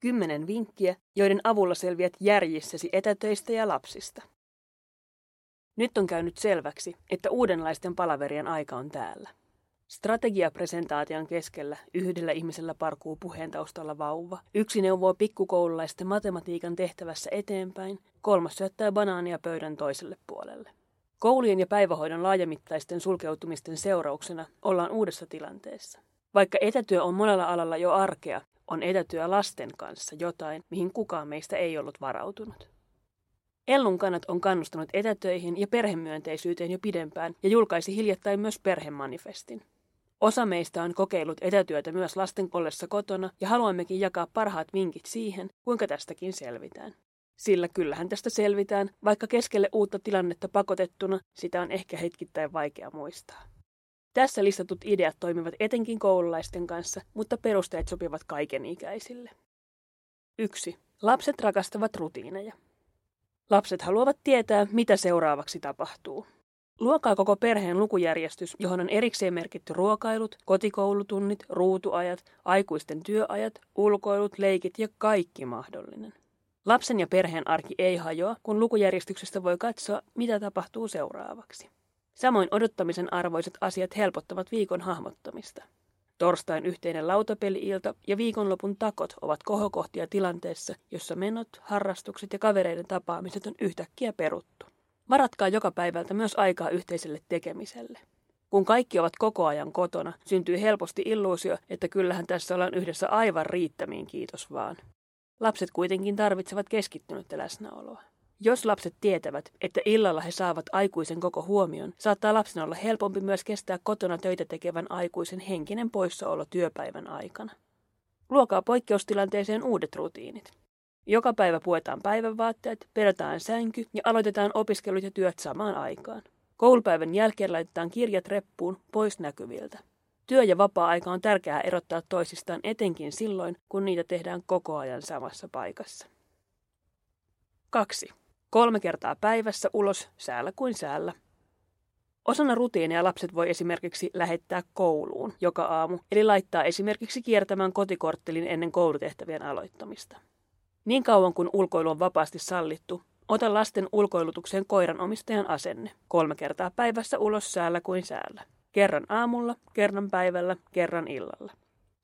Kymmenen vinkkiä, joiden avulla selviät järjissäsi etätöistä ja lapsista. Nyt on käynyt selväksi, että uudenlaisten palaverien aika on täällä. Strategiapresentaation keskellä yhdellä ihmisellä parkuu puheen taustalla vauva. Yksi neuvoo pikkukoululaisten matematiikan tehtävässä eteenpäin, kolmas syöttää banaania pöydän toiselle puolelle. Koulujen ja päivähoidon laajamittaisten sulkeutumisten seurauksena ollaan uudessa tilanteessa. Vaikka etätyö on monella alalla jo arkea, on etätyö lasten kanssa jotain, mihin kukaan meistä ei ollut varautunut. Ellun kannat on kannustanut etätöihin ja perhemyönteisyyteen jo pidempään ja julkaisi hiljattain myös perhemanifestin. Osa meistä on kokeillut etätyötä myös lasten ollessa kotona ja haluammekin jakaa parhaat vinkit siihen, kuinka tästäkin selvitään. Sillä kyllähän tästä selvitään, vaikka keskelle uutta tilannetta pakotettuna sitä on ehkä hetkittäin vaikea muistaa. Tässä listatut ideat toimivat etenkin koululaisten kanssa, mutta perusteet sopivat kaikenikäisille. 1. Lapset rakastavat rutiineja. Lapset haluavat tietää, mitä seuraavaksi tapahtuu. Luokaa koko perheen lukujärjestys, johon on erikseen merkitty ruokailut, kotikoulutunnit, ruutuajat, aikuisten työajat, ulkoilut, leikit ja kaikki mahdollinen. Lapsen ja perheen arki ei hajoa, kun lukujärjestyksestä voi katsoa, mitä tapahtuu seuraavaksi. Samoin odottamisen arvoiset asiat helpottavat viikon hahmottamista. Torstain yhteinen lautapeli-ilta ja viikonlopun takot ovat kohokohtia tilanteessa, jossa menot, harrastukset ja kavereiden tapaamiset on yhtäkkiä peruttu. Varatkaa joka päivältä myös aikaa yhteiselle tekemiselle. Kun kaikki ovat koko ajan kotona, syntyy helposti illuusio, että kyllähän tässä ollaan yhdessä aivan riittämiin, kiitos vaan. Lapset kuitenkin tarvitsevat keskittynyttä läsnäoloa. Jos lapset tietävät, että illalla he saavat aikuisen koko huomion, saattaa lapsen olla helpompi myös kestää kotona töitä tekevän aikuisen henkinen poissaolo työpäivän aikana. Luokaa poikkeustilanteeseen uudet rutiinit. Joka päivä puetaan päivänvaatteet, perätään sänky ja aloitetaan opiskelut ja työt samaan aikaan. Koulupäivän jälkeen laitetaan kirjat reppuun pois näkyviltä. Työ ja vapaa-aika on tärkeää erottaa toisistaan etenkin silloin, kun niitä tehdään koko ajan samassa paikassa. 2. Kolme kertaa päivässä ulos säällä kuin säällä. Osana rutiineja lapset voi esimerkiksi lähettää kouluun joka aamu, eli laittaa esimerkiksi kiertämään kotikorttelin ennen koulutehtävien aloittamista. Niin kauan kuin ulkoilu on vapaasti sallittu, ota lasten ulkoilutukseen koiran omistajan asenne. Kolme kertaa päivässä ulos säällä kuin säällä. Kerran aamulla, kerran päivällä, kerran illalla.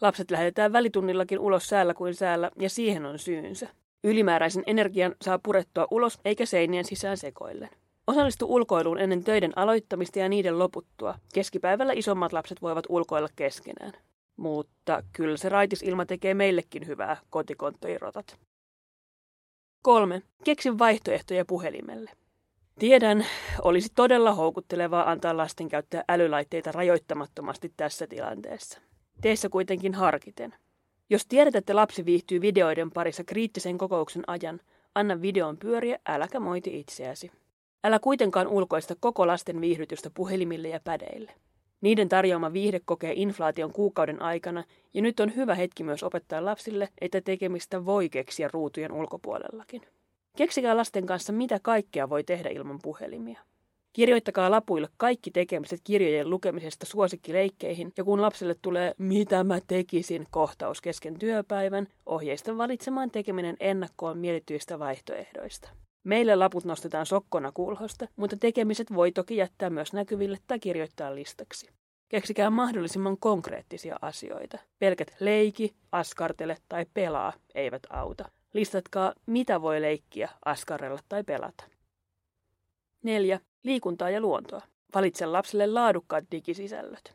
Lapset lähetetään välitunnillakin ulos säällä kuin säällä, ja siihen on syynsä. Ylimääräisen energian saa purettua ulos eikä seinien sisään sekoillen. Osallistu ulkoiluun ennen töiden aloittamista ja niiden loputtua. Keskipäivällä isommat lapset voivat ulkoilla keskenään. Mutta kyllä se raitis ilma tekee meillekin hyvää, kotikonttoirotat. 3. Keksi vaihtoehtoja puhelimelle. Tiedän, olisi todella houkuttelevaa antaa lasten käyttää älylaitteita rajoittamattomasti tässä tilanteessa. Teissä kuitenkin harkiten. Jos tiedät, että lapsi viihtyy videoiden parissa kriittisen kokouksen ajan, anna videon pyöriä, äläkä moiti itseäsi. Älä kuitenkaan ulkoista koko lasten viihdytystä puhelimille ja pädeille. Niiden tarjoama viihde kokee inflaation kuukauden aikana, ja nyt on hyvä hetki myös opettaa lapsille, että tekemistä voi keksiä ruutujen ulkopuolellakin. Keksikää lasten kanssa, mitä kaikkea voi tehdä ilman puhelimia. Kirjoittakaa lapuille kaikki tekemiset kirjojen lukemisesta suosikkileikkeihin, ja kun lapselle tulee mitä mä tekisin kohtaus kesken työpäivän, ohjeista valitsemaan tekeminen ennakkoon mietityistä vaihtoehdoista. Meille laput nostetaan sokkona kulhosta, mutta tekemiset voi toki jättää myös näkyville tai kirjoittaa listaksi. Keksikää mahdollisimman konkreettisia asioita. Pelkät leiki, askartele tai pelaa eivät auta. Listatkaa, mitä voi leikkiä, askarrella tai pelata. 4. Liikuntaa ja luontoa. Valitse lapselle laadukkaat digisisällöt.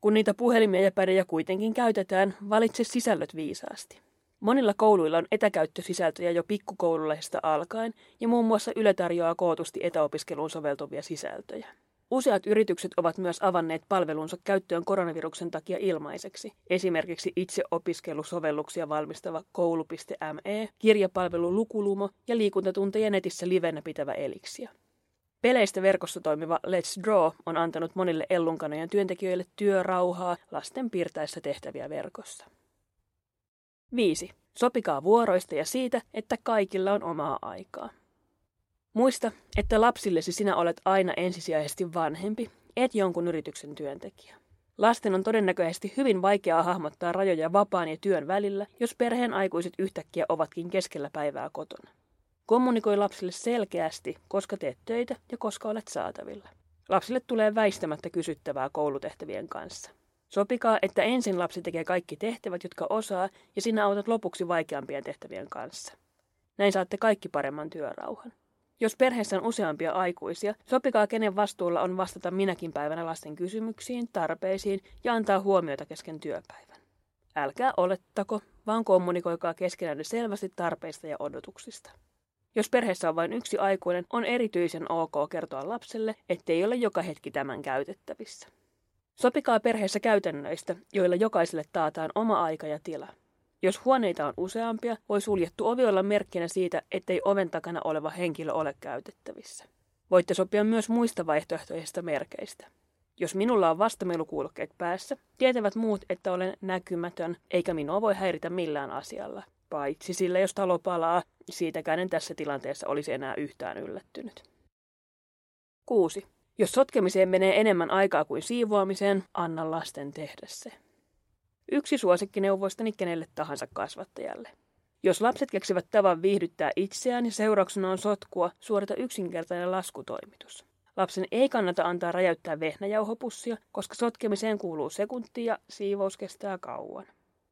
Kun niitä puhelimia ja pädejä kuitenkin käytetään, valitse sisällöt viisaasti. Monilla kouluilla on etäkäyttösisältöjä jo pikkukoululaisesta alkaen, ja muun muassa Yle tarjoaa kootusti etäopiskeluun soveltuvia sisältöjä. Useat yritykset ovat myös avanneet palvelunsa käyttöön koronaviruksen takia ilmaiseksi. Esimerkiksi itseopiskelusovelluksia valmistava koulu.me, kirjapalvelu Lukulumo ja liikuntatunteja netissä livenä pitävä Elixia. Peleistä verkossa toimiva Let's Draw on antanut monille Ellunkanojen työntekijöille työrauhaa lasten piirtäessä tehtäviä verkossa. 5. Sopikaa vuoroista ja siitä, että kaikilla on omaa aikaa. Muista, että lapsillesi sinä olet aina ensisijaisesti vanhempi, et jonkun yrityksen työntekijä. Lasten on todennäköisesti hyvin vaikeaa hahmottaa rajoja vapaan ja työn välillä, jos perheen aikuiset yhtäkkiä ovatkin keskellä päivää kotona. Kommunikoi lapsille selkeästi, koska teet töitä ja koska olet saatavilla. Lapsille tulee väistämättä kysyttävää koulutehtävien kanssa. Sopikaa, että ensin lapsi tekee kaikki tehtävät, jotka osaa, ja sinä autat lopuksi vaikeampien tehtävien kanssa. Näin saatte kaikki paremman työrauhan. Jos perheessä on useampia aikuisia, sopikaa kenen vastuulla on vastata minäkin päivänä lasten kysymyksiin, tarpeisiin ja antaa huomiota kesken työpäivän. Älkää olettako, vaan kommunikoikaa keskenään selvästi tarpeista ja odotuksista. Jos perheessä on vain yksi aikuinen, on erityisen ok kertoa lapselle, ettei ole joka hetki tämän käytettävissä. Sopikaa perheessä käytännöistä, joilla jokaiselle taataan oma aika ja tila. Jos huoneita on useampia, voi suljettu ovi olla merkkinä siitä, ettei oven takana oleva henkilö ole käytettävissä. Voitte sopia myös muista vaihtoehtoisista merkeistä. Jos minulla on vastamelukuulokkeet päässä, tietävät muut, että olen näkymätön, eikä minua voi häiritä millään asialla. Paitsi sillä, jos talo palaa, siitäkään en tässä tilanteessa olisi enää yhtään yllättynyt. 6. Jos sotkemiseen menee enemmän aikaa kuin siivoamiseen, anna lasten tehdä se. Yksi suosikkineuvoistani kenelle tahansa kasvattajalle. Jos lapset keksivät tavan viihdyttää itseään ja seurauksena on sotkua, suorita yksinkertainen laskutoimitus. Lapsen ei kannata antaa räjäyttää vehnäjauhopussia, koska sotkemiseen kuuluu sekuntia ja siivous kestää kauan.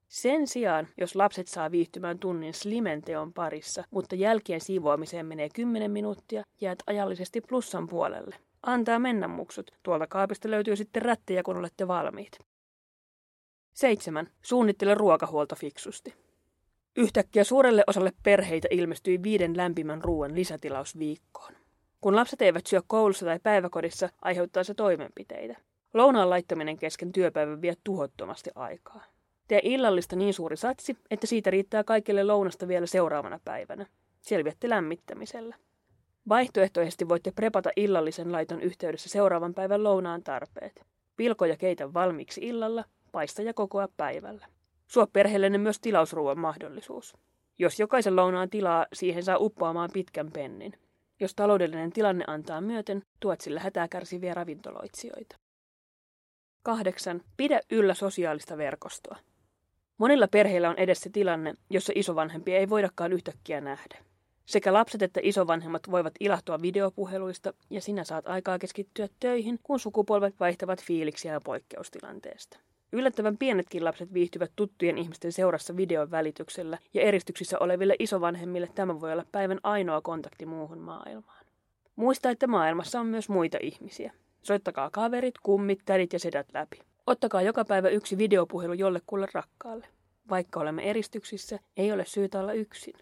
Sen sijaan, jos lapset saa viihtymään tunnin slimen teon parissa, mutta jälkien siivoamiseen menee 10 minuuttia, jäät ajallisesti plussan puolelle. Antaa mennä muksut. Tuolta kaapista löytyy sitten rättejä, kun olette valmiit. 7. Suunnittele ruokahuolto fiksusti. Yhtäkkiä suurelle osalle perheitä ilmestyi viiden lämpimän ruoan lisätilaus viikkoon. Kun lapset eivät syö koulussa tai päiväkodissa, aiheuttaa se toimenpiteitä. Lounaan laittaminen kesken työpäivän vie tuhottomasti aikaa. Tee illallista niin suuri satsi, että siitä riittää kaikille lounasta vielä seuraavana päivänä. Selviätte lämmittämisellä. Vaihtoehtoisesti voitte prepata illallisen laiton yhteydessä seuraavan päivän lounaan tarpeet. Pilkoja keitä valmiiksi illalla, paista ja kokoa päivällä. Suo perheellenne myös tilausruuan mahdollisuus. Jos jokaisen lounaan tilaa, siihen saa uppoamaan pitkän pennin. Jos taloudellinen tilanne antaa myöten, tuot sillä hätää kärsiviä ravintoloitsijoita. 8. Pidä yllä sosiaalista verkostoa. Monilla perheillä on edessä tilanne, jossa isovanhempia ei voidakaan yhtäkkiä nähdä. Sekä lapset että isovanhemmat voivat ilahtua videopuheluista ja sinä saat aikaa keskittyä töihin, kun sukupolvet vaihtavat fiiliksiä poikkeustilanteesta. Yllättävän pienetkin lapset viihtyvät tuttujen ihmisten seurassa videon välityksellä ja eristyksissä oleville isovanhemmille tämä voi olla päivän ainoa kontakti muuhun maailmaan. Muista, että maailmassa on myös muita ihmisiä. Soittakaa kaverit, kummit, tädit ja sedät läpi. Ottakaa joka päivä yksi videopuhelu jollekulle rakkaalle. Vaikka olemme eristyksissä, ei ole syytä olla yksin.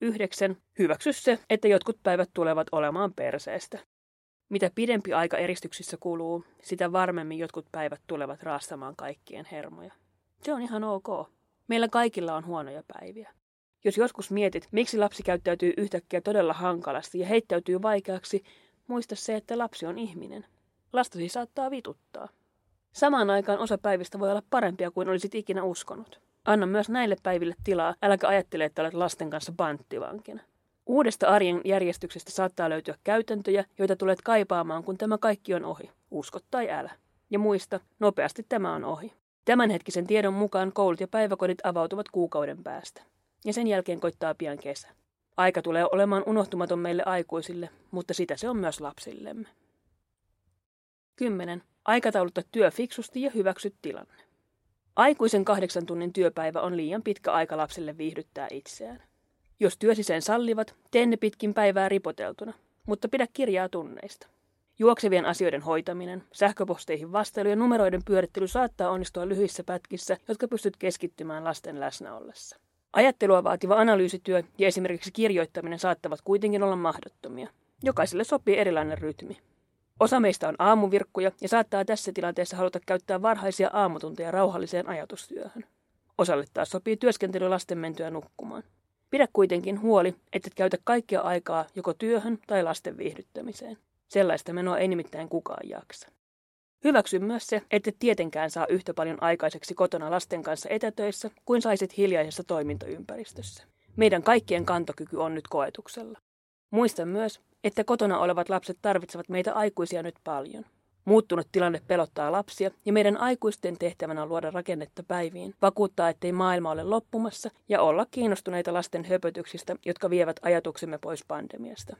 9. Hyväksy se, että jotkut päivät tulevat olemaan perseestä. Mitä pidempi aika eristyksissä kuluu, sitä varmemmin jotkut päivät tulevat raastamaan kaikkien hermoja. Se on ihan ok. Meillä kaikilla on huonoja päiviä. Jos joskus mietit, miksi lapsi käyttäytyy yhtäkkiä todella hankalasti ja heittäytyy vaikeaksi, muista se, että lapsi on ihminen. Lastasi saattaa vituttaa. Samaan aikaan osa päivistä voi olla parempia kuin olisit ikinä uskonut. Anna myös näille päiville tilaa, äläkä ajattele, että olet lasten kanssa panttivankina. Uudesta arjen järjestyksestä saattaa löytyä käytäntöjä, joita tulet kaipaamaan, kun tämä kaikki on ohi. Usko tai älä. Ja muista, nopeasti tämä on ohi. Tämänhetkisen tiedon mukaan koulut ja päiväkodit avautuvat kuukauden päästä. Ja sen jälkeen koittaa pian kesä. Aika tulee olemaan unohtumaton meille aikuisille, mutta sitä se on myös lapsillemme. 10. Aikataulutta työ fiksusti ja hyväksy tilanne. Aikuisen kahdeksan tunnin työpäivä on liian pitkä aika lapselle viihdyttää itseään. Jos työsi sen sallivat, tee ne pitkin päivää ripoteltuna, mutta pidä kirjaa tunneista. Juoksevien asioiden hoitaminen, sähköposteihin vastailu ja numeroiden pyörittely saattaa onnistua lyhyissä pätkissä, jotka pystyt keskittymään lasten läsnä ollessa. Ajattelua vaativa analyysityö ja esimerkiksi kirjoittaminen saattavat kuitenkin olla mahdottomia. Jokaiselle sopii erilainen rytmi. Osa meistä on aamuvirkkuja ja saattaa tässä tilanteessa haluta käyttää varhaisia aamutunteja rauhalliseen ajatustyöhön. Osalle taas sopii työskentely lasten mentyä nukkumaan. Pidä kuitenkin huoli, että käytä kaikkea aikaa joko työhön tai lasten viihdyttämiseen. Sellaista menoa ei nimittäin kukaan jaksa. Hyväksy myös se, että tietenkään saa yhtä paljon aikaiseksi kotona lasten kanssa etätöissä kuin saisit hiljaisessa toimintaympäristössä. Meidän kaikkien kantokyky on nyt koetuksella. Muista myös, että kotona olevat lapset tarvitsevat meitä aikuisia nyt paljon. Muuttunut tilanne pelottaa lapsia ja meidän aikuisten tehtävänä on luoda rakennetta päiviin, vakuuttaa, ettei maailma ole loppumassa ja olla kiinnostuneita lasten höpötyksistä, jotka vievät ajatuksemme pois pandemiasta.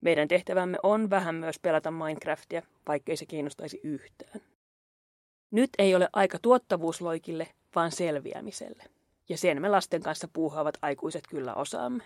Meidän tehtävämme on vähän myös pelata Minecraftia, vaikkei se kiinnostaisi yhtään. Nyt ei ole aika tuottavuusloikille, vaan selviämiselle. Ja sen me lasten kanssa puuhaavat aikuiset kyllä osaamme.